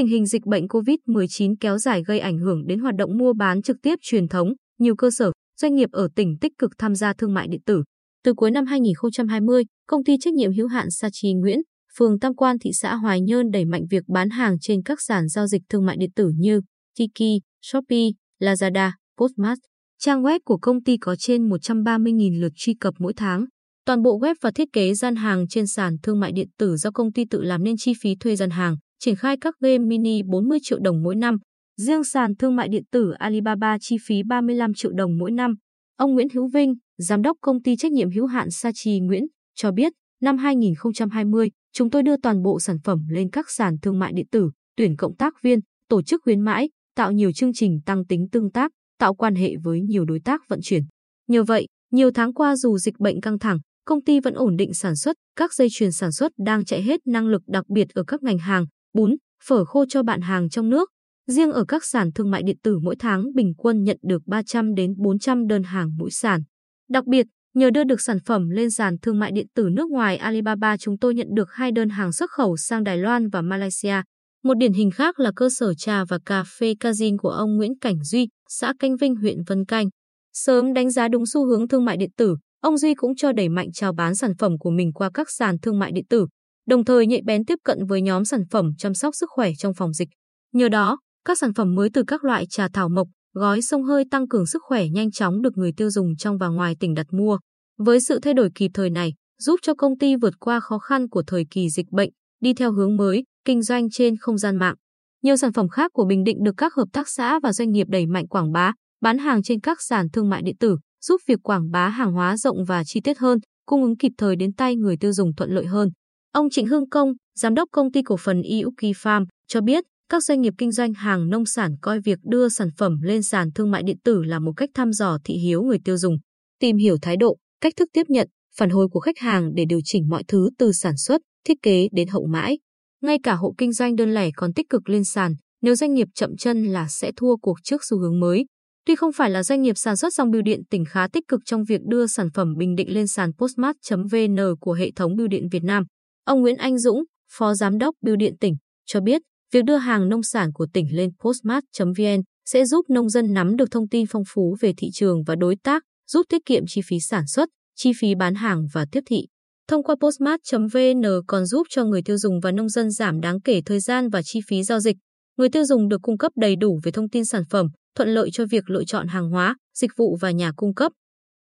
tình hình dịch bệnh COVID-19 kéo dài gây ảnh hưởng đến hoạt động mua bán trực tiếp truyền thống, nhiều cơ sở, doanh nghiệp ở tỉnh tích cực tham gia thương mại điện tử. Từ cuối năm 2020, công ty trách nhiệm hữu hạn Sachi Nguyễn, phường Tam Quan thị xã Hoài Nhơn đẩy mạnh việc bán hàng trên các sàn giao dịch thương mại điện tử như Tiki, Shopee, Lazada, Postmart. Trang web của công ty có trên 130.000 lượt truy cập mỗi tháng. Toàn bộ web và thiết kế gian hàng trên sàn thương mại điện tử do công ty tự làm nên chi phí thuê gian hàng, triển khai các game mini 40 triệu đồng mỗi năm. Riêng sàn thương mại điện tử Alibaba chi phí 35 triệu đồng mỗi năm. Ông Nguyễn Hữu Vinh, giám đốc công ty trách nhiệm hữu hạn Sachi Nguyễn, cho biết, năm 2020, chúng tôi đưa toàn bộ sản phẩm lên các sàn thương mại điện tử, tuyển cộng tác viên, tổ chức khuyến mãi, tạo nhiều chương trình tăng tính tương tác, tạo quan hệ với nhiều đối tác vận chuyển. Nhờ vậy, nhiều tháng qua dù dịch bệnh căng thẳng, công ty vẫn ổn định sản xuất, các dây chuyền sản xuất đang chạy hết năng lực đặc biệt ở các ngành hàng, bún, phở khô cho bạn hàng trong nước. Riêng ở các sàn thương mại điện tử mỗi tháng bình quân nhận được 300 đến 400 đơn hàng mỗi sàn. Đặc biệt, nhờ đưa được sản phẩm lên sàn thương mại điện tử nước ngoài Alibaba chúng tôi nhận được hai đơn hàng xuất khẩu sang Đài Loan và Malaysia. Một điển hình khác là cơ sở trà và cà phê Cazin của ông Nguyễn Cảnh Duy, xã Canh Vinh, huyện Vân Canh. Sớm đánh giá đúng xu hướng thương mại điện tử, ông Duy cũng cho đẩy mạnh chào bán sản phẩm của mình qua các sàn thương mại điện tử, đồng thời nhạy bén tiếp cận với nhóm sản phẩm chăm sóc sức khỏe trong phòng dịch. Nhờ đó, các sản phẩm mới từ các loại trà thảo mộc, gói sông hơi tăng cường sức khỏe nhanh chóng được người tiêu dùng trong và ngoài tỉnh đặt mua. Với sự thay đổi kịp thời này, giúp cho công ty vượt qua khó khăn của thời kỳ dịch bệnh, đi theo hướng mới, kinh doanh trên không gian mạng. Nhiều sản phẩm khác của Bình Định được các hợp tác xã và doanh nghiệp đẩy mạnh quảng bá, bán hàng trên các sàn thương mại điện tử, giúp việc quảng bá hàng hóa rộng và chi tiết hơn, cung ứng kịp thời đến tay người tiêu dùng thuận lợi hơn. Ông Trịnh Hương Công, giám đốc công ty cổ phần Iuki Farm, cho biết các doanh nghiệp kinh doanh hàng nông sản coi việc đưa sản phẩm lên sàn thương mại điện tử là một cách thăm dò thị hiếu người tiêu dùng, tìm hiểu thái độ, cách thức tiếp nhận, phản hồi của khách hàng để điều chỉnh mọi thứ từ sản xuất, thiết kế đến hậu mãi. Ngay cả hộ kinh doanh đơn lẻ còn tích cực lên sàn, nếu doanh nghiệp chậm chân là sẽ thua cuộc trước xu hướng mới. Tuy không phải là doanh nghiệp sản xuất dòng bưu điện tỉnh khá tích cực trong việc đưa sản phẩm Bình Định lên sàn postmart.vn của hệ thống bưu điện Việt Nam. Ông Nguyễn Anh Dũng, Phó Giám đốc Bưu điện tỉnh, cho biết việc đưa hàng nông sản của tỉnh lên postmart.vn sẽ giúp nông dân nắm được thông tin phong phú về thị trường và đối tác, giúp tiết kiệm chi phí sản xuất, chi phí bán hàng và tiếp thị. Thông qua postmart.vn còn giúp cho người tiêu dùng và nông dân giảm đáng kể thời gian và chi phí giao dịch. Người tiêu dùng được cung cấp đầy đủ về thông tin sản phẩm, thuận lợi cho việc lựa chọn hàng hóa, dịch vụ và nhà cung cấp,